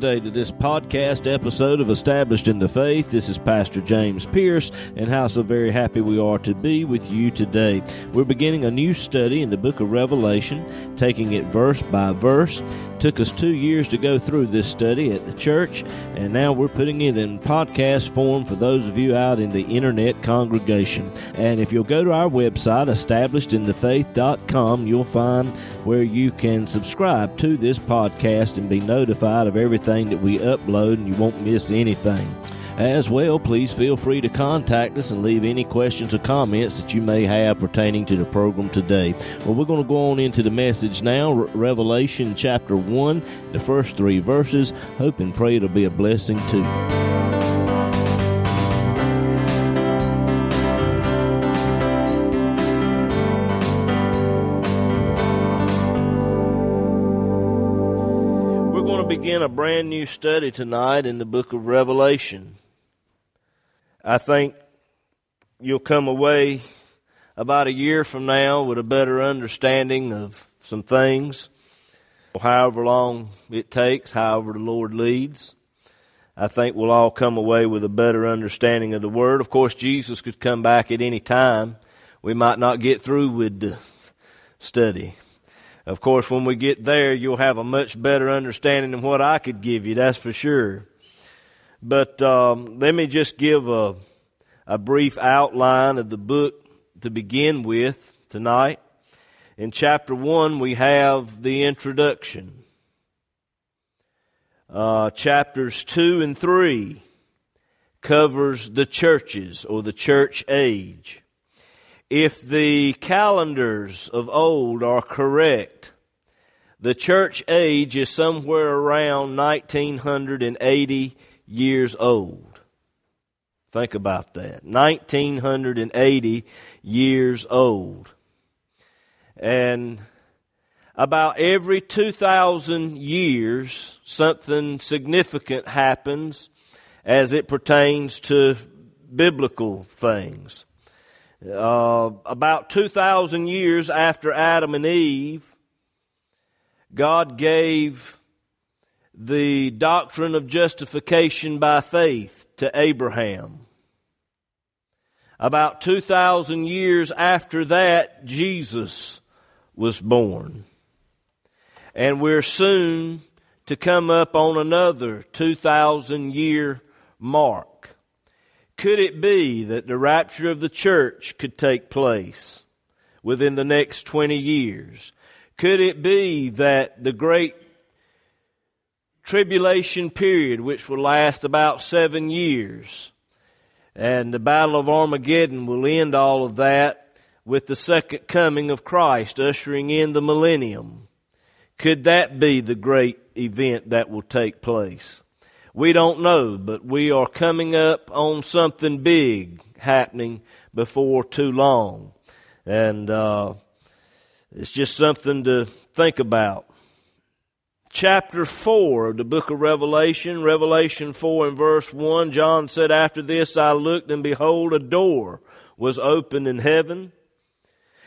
Today to this podcast episode of Established in the Faith. This is Pastor James Pierce, and how so very happy we are to be with you today. We're beginning a new study in the book of Revelation, taking it verse by verse. Took us two years to go through this study at the church, and now we're putting it in podcast form for those of you out in the internet congregation. And if you'll go to our website, establishedinthefaith.com, you'll find where you can subscribe to this podcast and be notified of everything that we upload, and you won't miss anything. As well, please feel free to contact us and leave any questions or comments that you may have pertaining to the program today. Well, we're going to go on into the message now, Revelation chapter 1, the first three verses. Hope and pray it'll be a blessing to you. We're going to begin a brand new study tonight in the book of Revelation. I think you'll come away about a year from now with a better understanding of some things, however long it takes, however the Lord leads. I think we'll all come away with a better understanding of the Word. Of course, Jesus could come back at any time. We might not get through with the study. Of course, when we get there, you'll have a much better understanding than what I could give you, that's for sure. But um, let me just give a, a brief outline of the book to begin with tonight. In chapter 1, we have the introduction. Uh, chapters 2 and 3 covers the churches or the church age. If the calendars of old are correct, the church age is somewhere around 1980 years old. Think about that. 1980 years old. And about every 2,000 years, something significant happens as it pertains to biblical things. Uh, about 2,000 years after Adam and Eve, God gave the doctrine of justification by faith to Abraham. About 2,000 years after that, Jesus was born. And we're soon to come up on another 2,000 year mark. Could it be that the rapture of the church could take place within the next 20 years? Could it be that the great tribulation period, which will last about seven years, and the Battle of Armageddon will end all of that with the second coming of Christ, ushering in the millennium. Could that be the great event that will take place? We don't know, but we are coming up on something big happening before too long. And uh, it's just something to think about. Chapter 4 of the book of Revelation, Revelation 4 and verse 1, John said, After this I looked, and behold, a door was opened in heaven.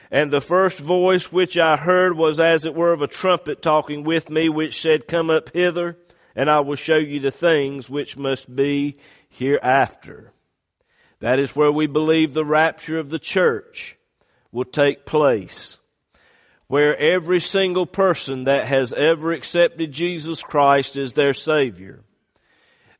And the first voice which I heard was as it were of a trumpet talking with me, which said, Come up hither, and I will show you the things which must be hereafter. That is where we believe the rapture of the church will take place. Where every single person that has ever accepted Jesus Christ as their Savior.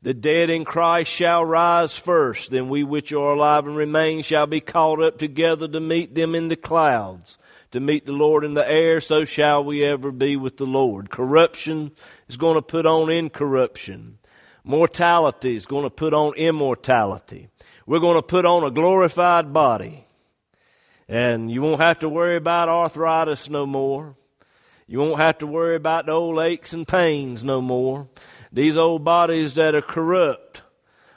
The dead in Christ shall rise first, then we which are alive and remain shall be caught up together to meet them in the clouds, to meet the Lord in the air, so shall we ever be with the Lord. Corruption is going to put on incorruption. Mortality is going to put on immortality. We're going to put on a glorified body. And you won't have to worry about arthritis no more. You won't have to worry about the old aches and pains no more. These old bodies that are corrupt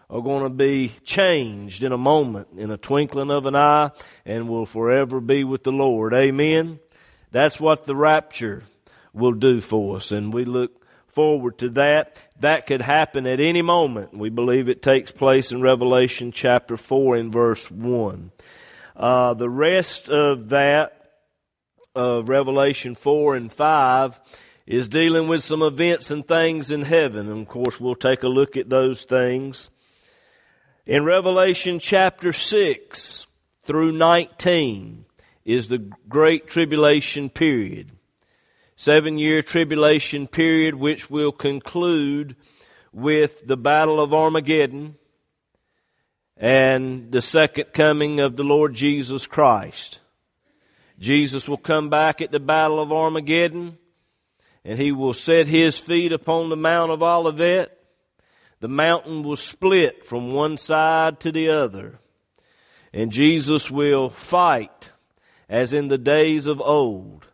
are going to be changed in a moment, in a twinkling of an eye, and will forever be with the Lord. Amen. That's what the rapture will do for us, and we look forward to that. That could happen at any moment. We believe it takes place in Revelation chapter 4 in verse 1. Uh, the rest of that, of Revelation 4 and 5, is dealing with some events and things in heaven. And of course, we'll take a look at those things. In Revelation chapter 6 through 19 is the Great Tribulation period. Seven year tribulation period, which will conclude with the Battle of Armageddon and the second coming of the Lord Jesus Christ. Jesus will come back at the Battle of Armageddon and he will set his feet upon the Mount of Olivet. The mountain will split from one side to the other. And Jesus will fight as in the days of old.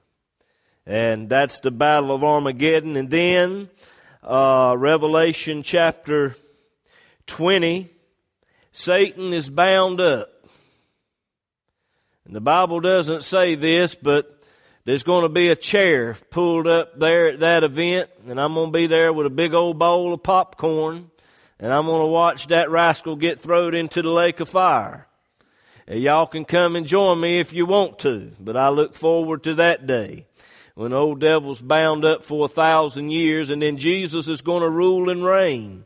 And that's the Battle of Armageddon. And then, uh, Revelation chapter 20, Satan is bound up. And the Bible doesn't say this, but there's going to be a chair pulled up there at that event, and I'm going to be there with a big old bowl of popcorn, and I'm going to watch that rascal get thrown into the lake of fire. And y'all can come and join me if you want to, but I look forward to that day when old devil's bound up for a thousand years, and then Jesus is going to rule and reign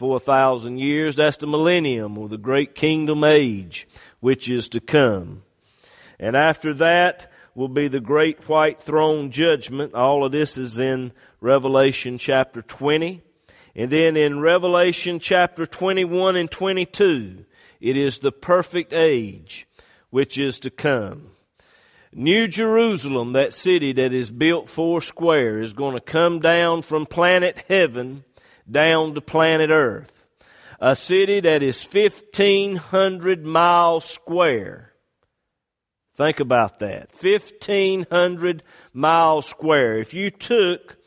for a thousand years. That's the millennium or the great kingdom age which is to come. And after that, will be the great white throne judgment. All of this is in Revelation chapter 20. And then in Revelation chapter 21 and 22, it is the perfect age which is to come. New Jerusalem, that city that is built four square, is going to come down from planet heaven down to planet earth. A city that is 1500 miles square Think about that. 1,500 miles square. If you took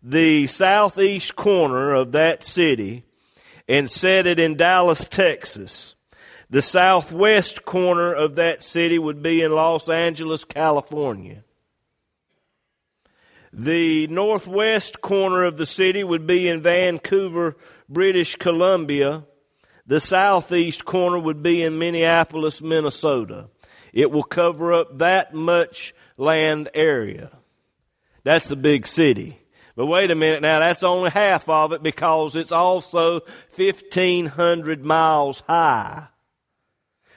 the southeast corner of that city and set it in Dallas, Texas, the southwest corner of that city would be in Los Angeles, California. The northwest corner of the city would be in Vancouver, British Columbia. The southeast corner would be in Minneapolis, Minnesota. It will cover up that much land area. That's a big city. But wait a minute now, that's only half of it because it's also 1500 miles high.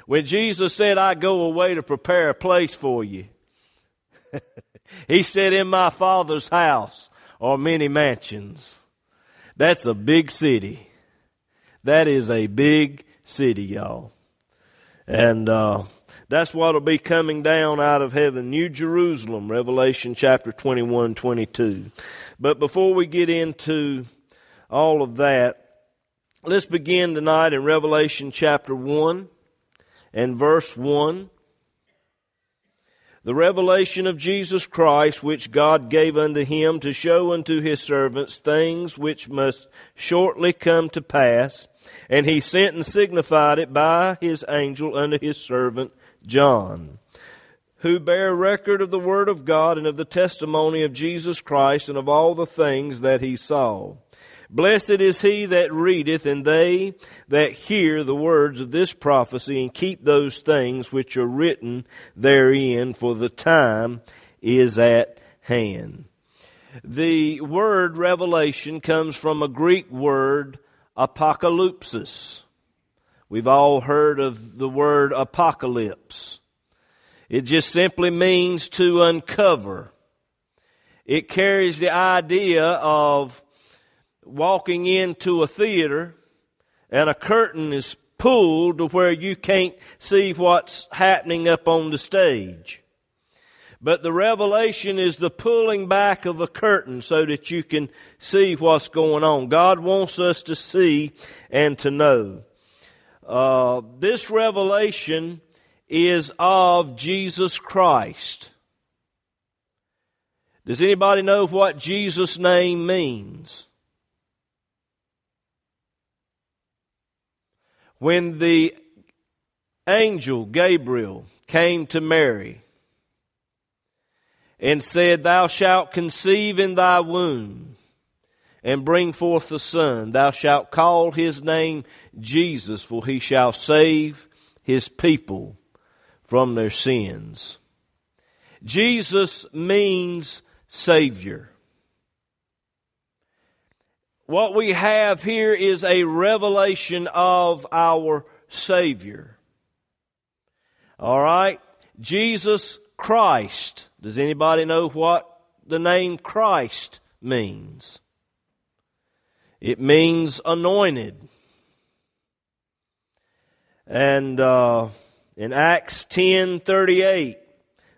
When Jesus said, I go away to prepare a place for you, he said, in my father's house are many mansions. That's a big city. That is a big city, y'all. And, uh, that's what will be coming down out of heaven. New Jerusalem, Revelation chapter 21, 22. But before we get into all of that, let's begin tonight in Revelation chapter 1 and verse 1. The revelation of Jesus Christ, which God gave unto him to show unto his servants things which must shortly come to pass. And he sent and signified it by his angel unto his servant John, who bare record of the Word of God and of the testimony of Jesus Christ and of all the things that he saw. Blessed is he that readeth and they that hear the words of this prophecy and keep those things which are written therein, for the time is at hand. The word revelation comes from a Greek word apocalypsis. We've all heard of the word apocalypse. It just simply means to uncover. It carries the idea of walking into a theater and a curtain is pulled to where you can't see what's happening up on the stage. But the revelation is the pulling back of a curtain so that you can see what's going on. God wants us to see and to know. Uh, this revelation is of Jesus Christ. Does anybody know what Jesus' name means? When the angel Gabriel came to Mary and said, Thou shalt conceive in thy womb and bring forth the Son. Thou shalt call his name Jesus, for he shall save his people from their sins. Jesus means Savior. What we have here is a revelation of our Savior. All right? Jesus Christ. Does anybody know what the name Christ means? It means anointed. And uh, in Acts ten thirty eight,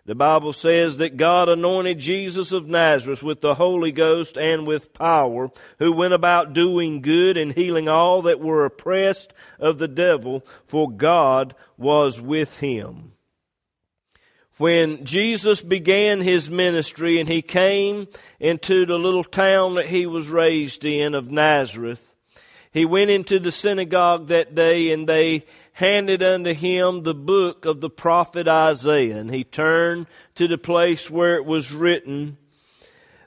the Bible says that God anointed Jesus of Nazareth with the Holy Ghost and with power, who went about doing good and healing all that were oppressed of the devil, for God was with him. When Jesus began his ministry and he came into the little town that he was raised in of Nazareth, he went into the synagogue that day and they handed unto him the book of the prophet Isaiah. And he turned to the place where it was written,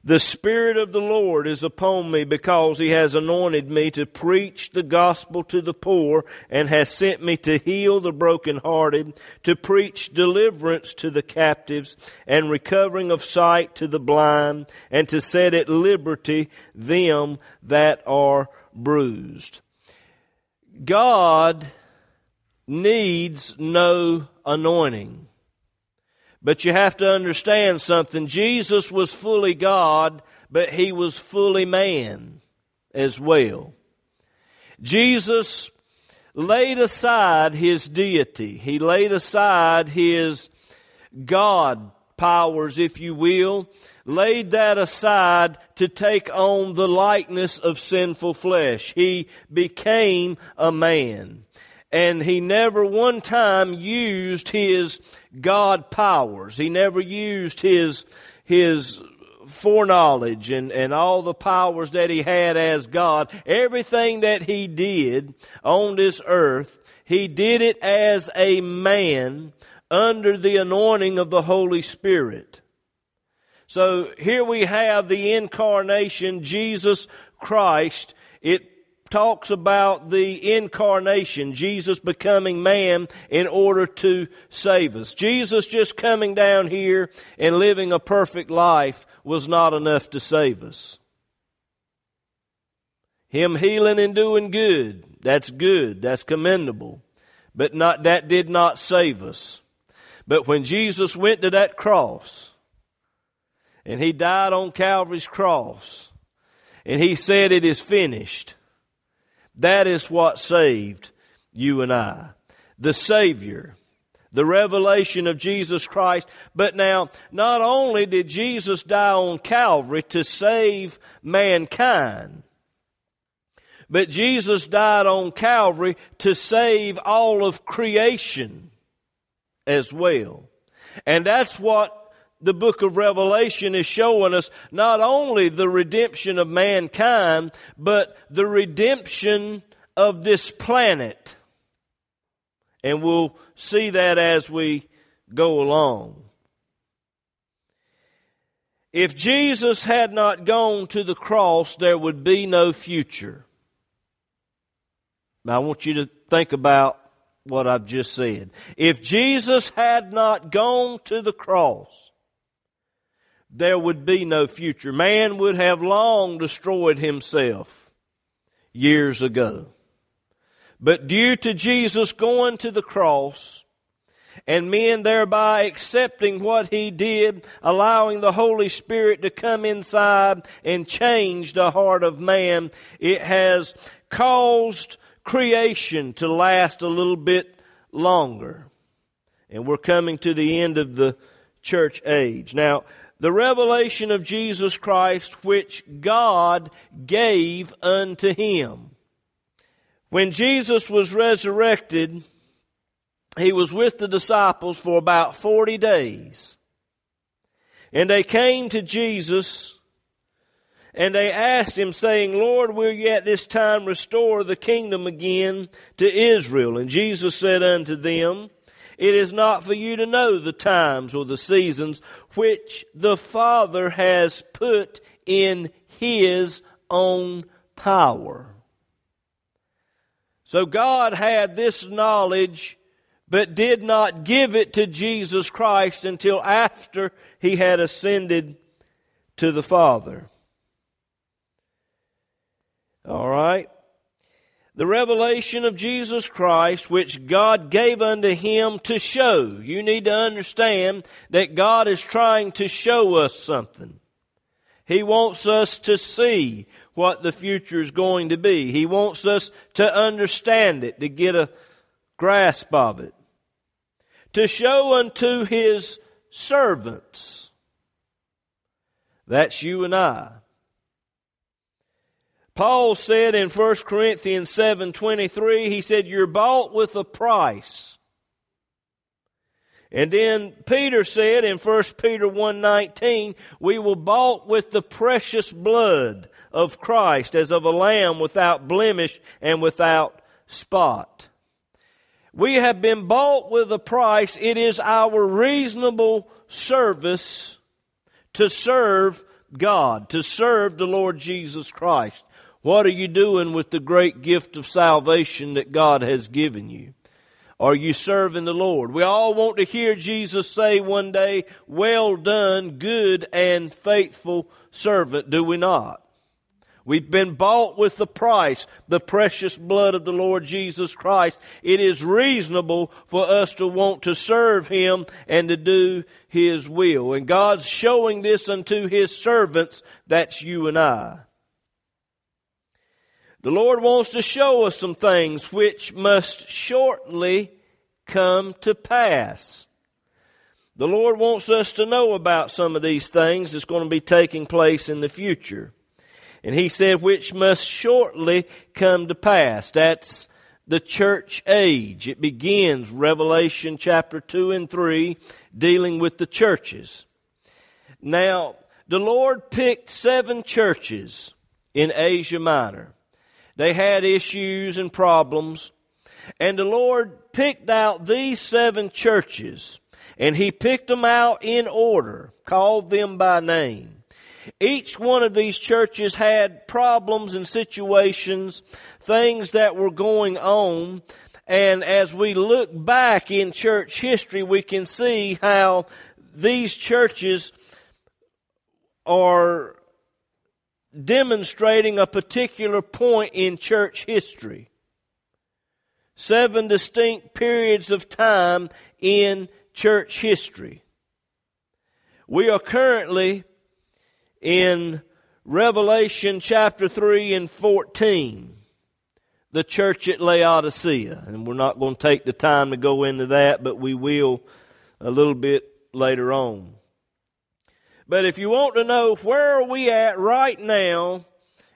The Spirit of the Lord is upon me because he has anointed me to preach the gospel to the poor and has sent me to heal the brokenhearted, to preach deliverance to the captives and recovering of sight to the blind and to set at liberty them that are bruised. God needs no anointing. But you have to understand something. Jesus was fully God, but he was fully man as well. Jesus laid aside his deity. He laid aside his God powers, if you will, laid that aside to take on the likeness of sinful flesh. He became a man and he never one time used his God powers. He never used his, his foreknowledge and, and all the powers that he had as God. Everything that he did on this earth, he did it as a man under the anointing of the Holy Spirit. So here we have the incarnation, Jesus Christ. It talks about the incarnation, Jesus becoming man in order to save us. Jesus just coming down here and living a perfect life was not enough to save us. Him healing and doing good, that's good, that's commendable. But not, that did not save us. But when Jesus went to that cross, and he died on Calvary's cross, and he said, It is finished. That is what saved you and I. The Savior. The revelation of Jesus Christ. But now, not only did Jesus die on Calvary to save mankind, but Jesus died on Calvary to save all of creation as well. And that's what the book of Revelation is showing us not only the redemption of mankind, but the redemption of this planet. And we'll see that as we go along. If Jesus had not gone to the cross, there would be no future. Now, I want you to think about what I've just said. If Jesus had not gone to the cross, there would be no future. Man would have long destroyed himself years ago. But due to Jesus going to the cross, and men thereby accepting what he did, allowing the Holy Spirit to come inside and change the heart of man, it has caused creation to last a little bit longer. And we're coming to the end of the church age. Now, the revelation of Jesus Christ which God gave unto him. When Jesus was resurrected, he was with the disciples for about 40 days. And they came to Jesus and they asked him, saying, Lord, will you at this time restore the kingdom again to Israel? And Jesus said unto them, It is not for you to know the times or the seasons which the Father has put in His own power. So God had this knowledge, but did not give it to Jesus Christ until after He had ascended to the Father. The revelation of Jesus Christ, which God gave unto him to show. You need to understand that God is trying to show us something. He wants us to see what the future is going to be. He wants us to understand it, to get a grasp of it. To show unto his servants. That's you and I. Paul said in 1 Corinthians 7:23 he said you're bought with a price. And then Peter said in 1 Peter 1:19 we were bought with the precious blood of Christ as of a lamb without blemish and without spot. We have been bought with a price. It is our reasonable service to serve God, to serve the Lord Jesus Christ. What are you doing with the great gift of salvation that God has given you? Are you serving the Lord? We all want to hear Jesus say one day, well done, good and faithful servant, do we not? We've been bought with the price, the precious blood of the Lord Jesus Christ. It is reasonable for us to want to serve Him and to do His will. And God's showing this unto His servants, that's you and I. The Lord wants to show us some things which must shortly come to pass. The Lord wants us to know about some of these things that's going to be taking place in the future. And He said, which must shortly come to pass. That's the church age. It begins, Revelation chapter 2 and 3, dealing with the churches. Now, the Lord picked seven churches in Asia Minor. They had issues and problems. And the Lord picked out these seven churches and He picked them out in order, called them by name. Each one of these churches had problems and situations, things that were going on. And as we look back in church history, we can see how these churches are demonstrating a particular point in church history. Seven distinct periods of time in church history. We are currently in Revelation chapter 3 and 14, the church at Laodicea. And we're not going to take the time to go into that, but we will a little bit later on. But if you want to know where are we at right now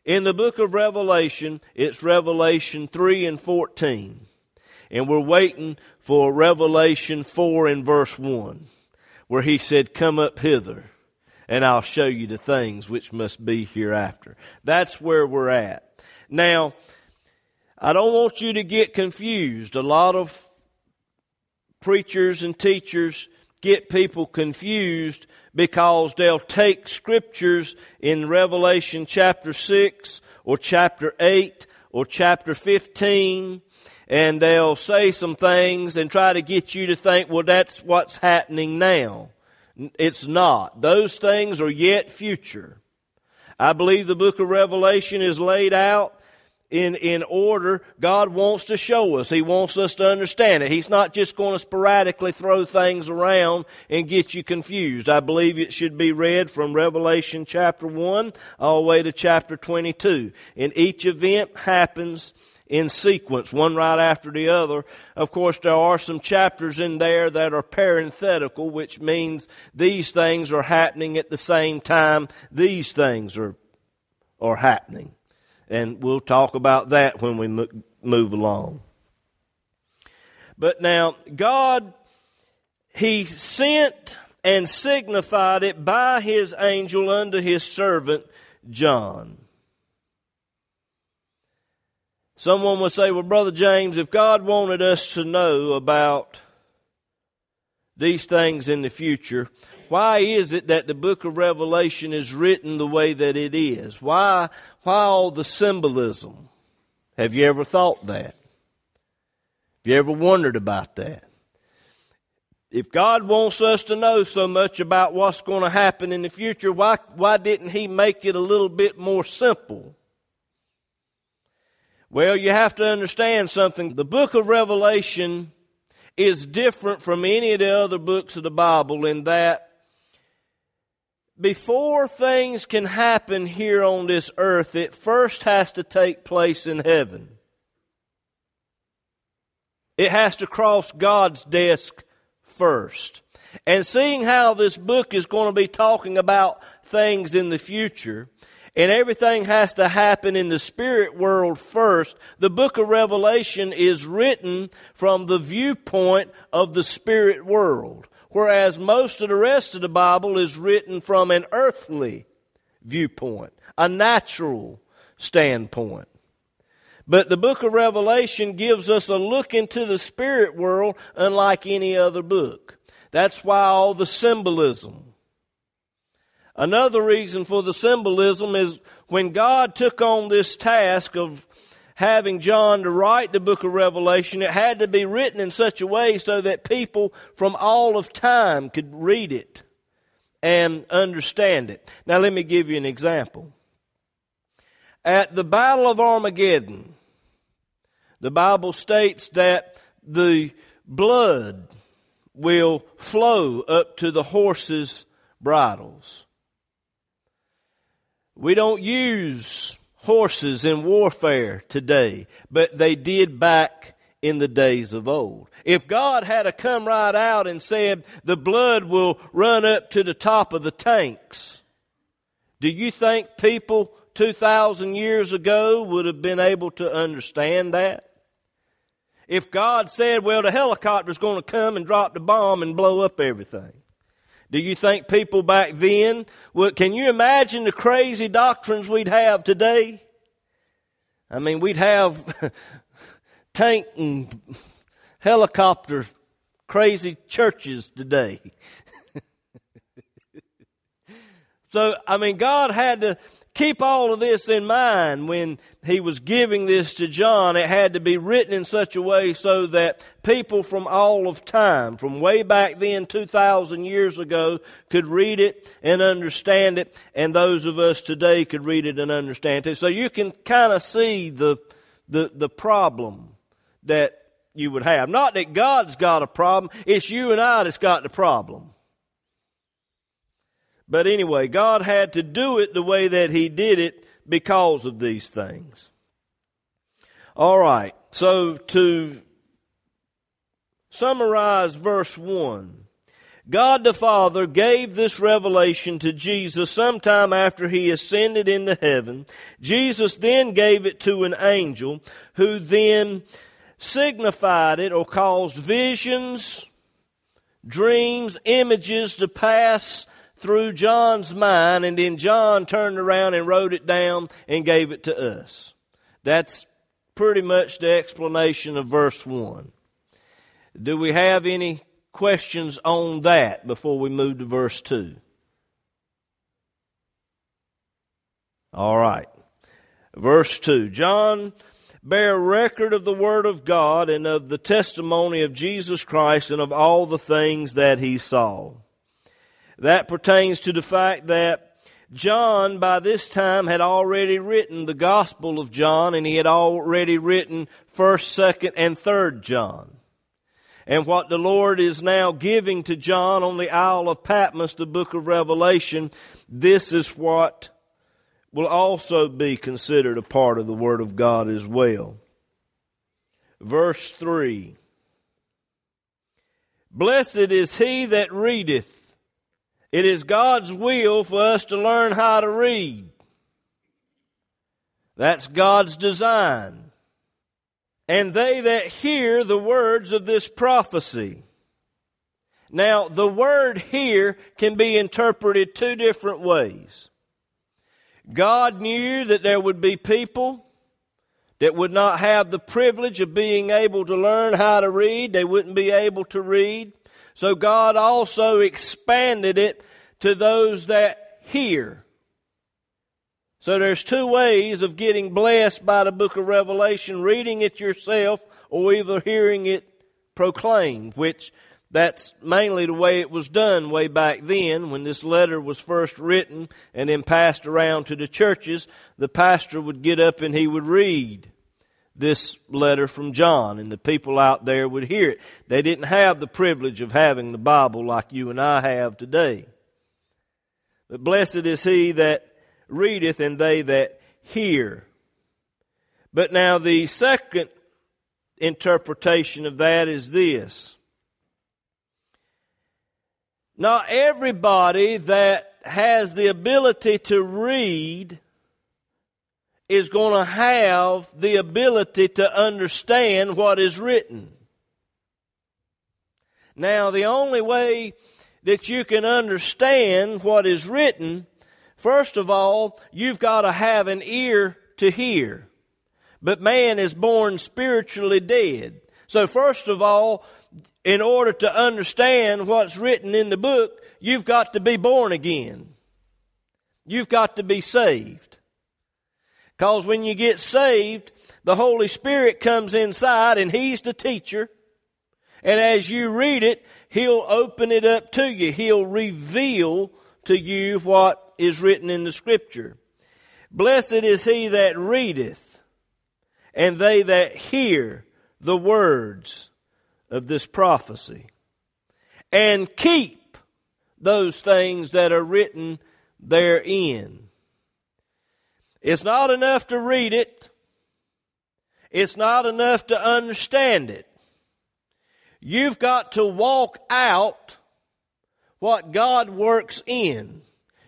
in the book of Revelation, it's Revelation 3 and 14. And we're waiting for Revelation 4 and verse 1, where he said, Come up hither, and I'll show you the things which must be hereafter. That's where we're at. Now, I don't want you to get confused. A lot of preachers and teachers get people confused because they'll take scriptures in Revelation chapter 6 or chapter 8 or chapter 15 and they'll say some things and try to get you to think, well, that's what's happening now. It's not. Those things are yet future. I believe the book of Revelation is laid out in, in order God wants to show us. He wants us to understand it. He's not just going to sporadically throw things around and get you confused. I believe it should be read from Revelation chapter 1 all the way to chapter 22. And each event happens in sequence, one right after the other. Of course, there are some chapters in there that are parenthetical, which means these things are happening at the same time these things are, are happening and we'll talk about that when we move along. But now, God, He sent and signified it by His angel unto His servant John. Someone would say, well, Brother James, if God wanted us to know about these things in the future, why is it that the book of Revelation is written the way that it is? Why, why all the symbolism? Have you ever thought that? Have you ever wondered about that? If God wants us to know so much about what's going to happen in the future, why, why didn't He make it a little bit more simple? Well, you have to understand something. The book of Revelation is different from any of the other books of the Bible in that before things can happen here on this earth, it first has to take place in heaven. It has to cross God's desk first. And seeing how this book is going to be talking about things in the future, and everything has to happen in the spirit world first, the book of Revelation is written from the viewpoint of the spirit world, whereas most of the rest of the Bible is written from an earthly viewpoint, a natural standpoint. But the book of Revelation gives us a look into the spirit world unlike any other book. That's why all the symbolism. Another reason for the symbolism is when God took on this task of having John to write the book of Revelation, it had to be written in such a way so that people from all of time could read it and understand it. Now let me give you an example. At the Battle of Armageddon, the Bible states that the blood will flow up to the horses' bridles. We don't use horses in warfare today, but they did back in the days of old. If God had to come right out and said the blood will run up to the top of the tanks, do you think people 2,000 years ago would have been able to understand that? If God said, well, the helicopter's going to come and drop the bomb and blow up everything. Do you think people back then would, can you imagine the crazy doctrines we'd have today? I mean, we'd have tank and helicopter crazy churches today. so, I mean, God had to keep all of this in mind when he was giving this to John. It had to be written in such a way so that people from all of time, from way back then, 2,000 years ago, could read it and understand it, and those of us today could read it and understand it. So you can kind of see the, the, the problem that you would have. Not that God's got a problem, it's you and I that's got the problem. But anyway, God had to do it the way that He did it because of these things. All right, so to summarize verse 1. God the Father gave this revelation to Jesus sometime after he ascended into heaven. Jesus then gave it to an angel who then signified it or caused visions, dreams, images to pass through John's mind, and then John turned around and wrote it down and gave it to us. That's pretty much the explanation of verse 1. Do we have any questions on that before we move to verse 2? All right. Verse 2. John bear record of the Word of God and of the testimony of Jesus Christ and of all the things that he saw. That pertains to the fact that John, by this time, had already written the Gospel of John, and he had already written 1st, 2nd, and 3rd John. And what the Lord is now giving to John on the Isle of Patmos, the book of Revelation, this is what will also be considered a part of the Word of God as well. Verse 3 Blessed is he that readeth it is God's will for us to learn how to read. That's God's design. And they that hear the words of this prophecy. Now, the word here can be interpreted two different ways. God knew that there would be people that would not have the privilege of being able to learn how to read. They wouldn't be able to read. So God also expanded it to those that hear. So there's two ways of getting blessed by the book of Revelation, reading it yourself or either hearing it proclaimed, which that's mainly the way it was done way back then when this letter was first written and then passed around to the churches. The pastor would get up and he would read this letter from John, and the people out there would hear it. They didn't have the privilege of having the Bible like you and I have today. But blessed is he that readeth and they that hear. But now the second interpretation of that is this. Not everybody that has the ability to read is going to have the ability to understand what is written. Now, the only way that you can understand what is written, first of all, you've got to have an ear to hear. But man is born spiritually dead. So first of all, in order to understand what's written in the book, you've got to be born again. You've got to be saved. Because when you get saved, the Holy Spirit comes inside and He's the teacher. And as you read it, He'll open it up to you. He'll reveal to you what is written in the Scripture. Blessed is he that readeth, and they that hear the words of this prophecy, and keep those things that are written therein. It's not enough to read it. It's not enough to understand it. You've got to walk out what God works in.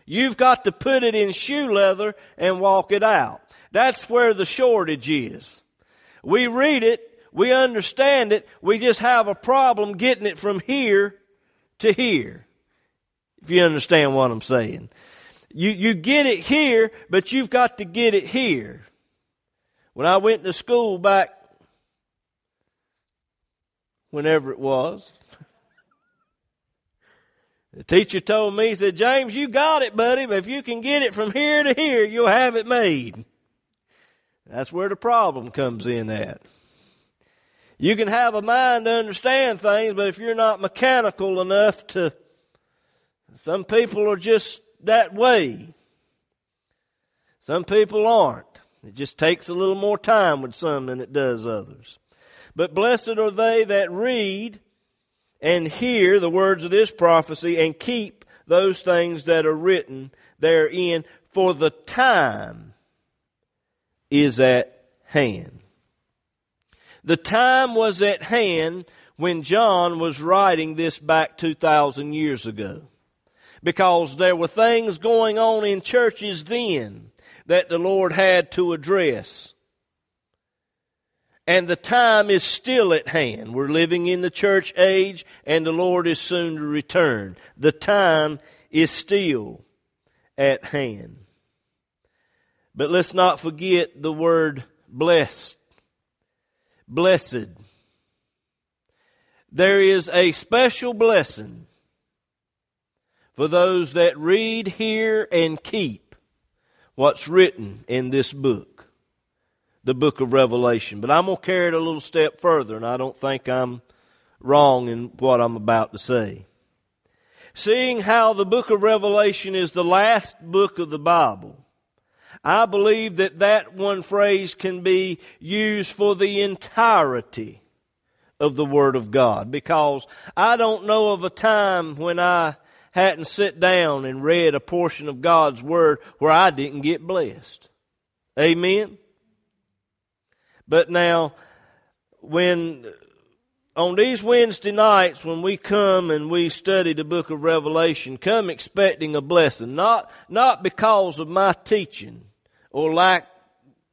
You've got to put it in shoe leather and walk it out. That's where the shortage is. We read it, we understand it, we just have a problem getting it from here to here. If you understand what I'm saying. You, you get it here, but you've got to get it here. When I went to school back, whenever it was, the teacher told me, he said, James, you got it, buddy, but if you can get it from here to here, you'll have it made. That's where the problem comes in at. You can have a mind to understand things, but if you're not mechanical enough to, some people are just that way. Some people aren't. It just takes a little more time with some than it does others. But blessed are they that read and hear the words of this prophecy and keep those things that are written therein, for the time is at hand. The time was at hand when John was writing this back 2,000 years ago because there were things going on in churches then that the Lord had to address. And the time is still at hand. We're living in the church age and the Lord is soon to return. The time is still at hand. But let's not forget the word blessed. Blessed. There is a special blessing for those that read, hear, and keep what's written in this book, the book of Revelation. But I'm going to carry it a little step further, and I don't think I'm wrong in what I'm about to say. Seeing how the book of Revelation is the last book of the Bible, I believe that that one phrase can be used for the entirety of the Word of God because I don't know of a time when I hadn't sit down and read a portion of God's Word where I didn't get blessed. Amen? But now, when on these Wednesday nights when we come and we study the book of Revelation, come expecting a blessing. Not, not because of my teaching or lack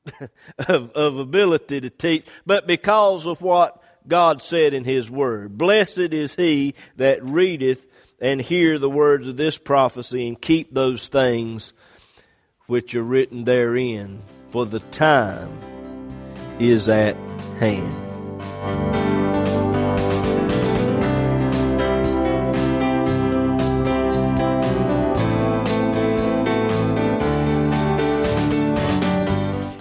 of, of ability to teach, but because of what God said in His Word. Blessed is he that readeth and hear the words of this prophecy and keep those things which are written therein, for the time is at hand.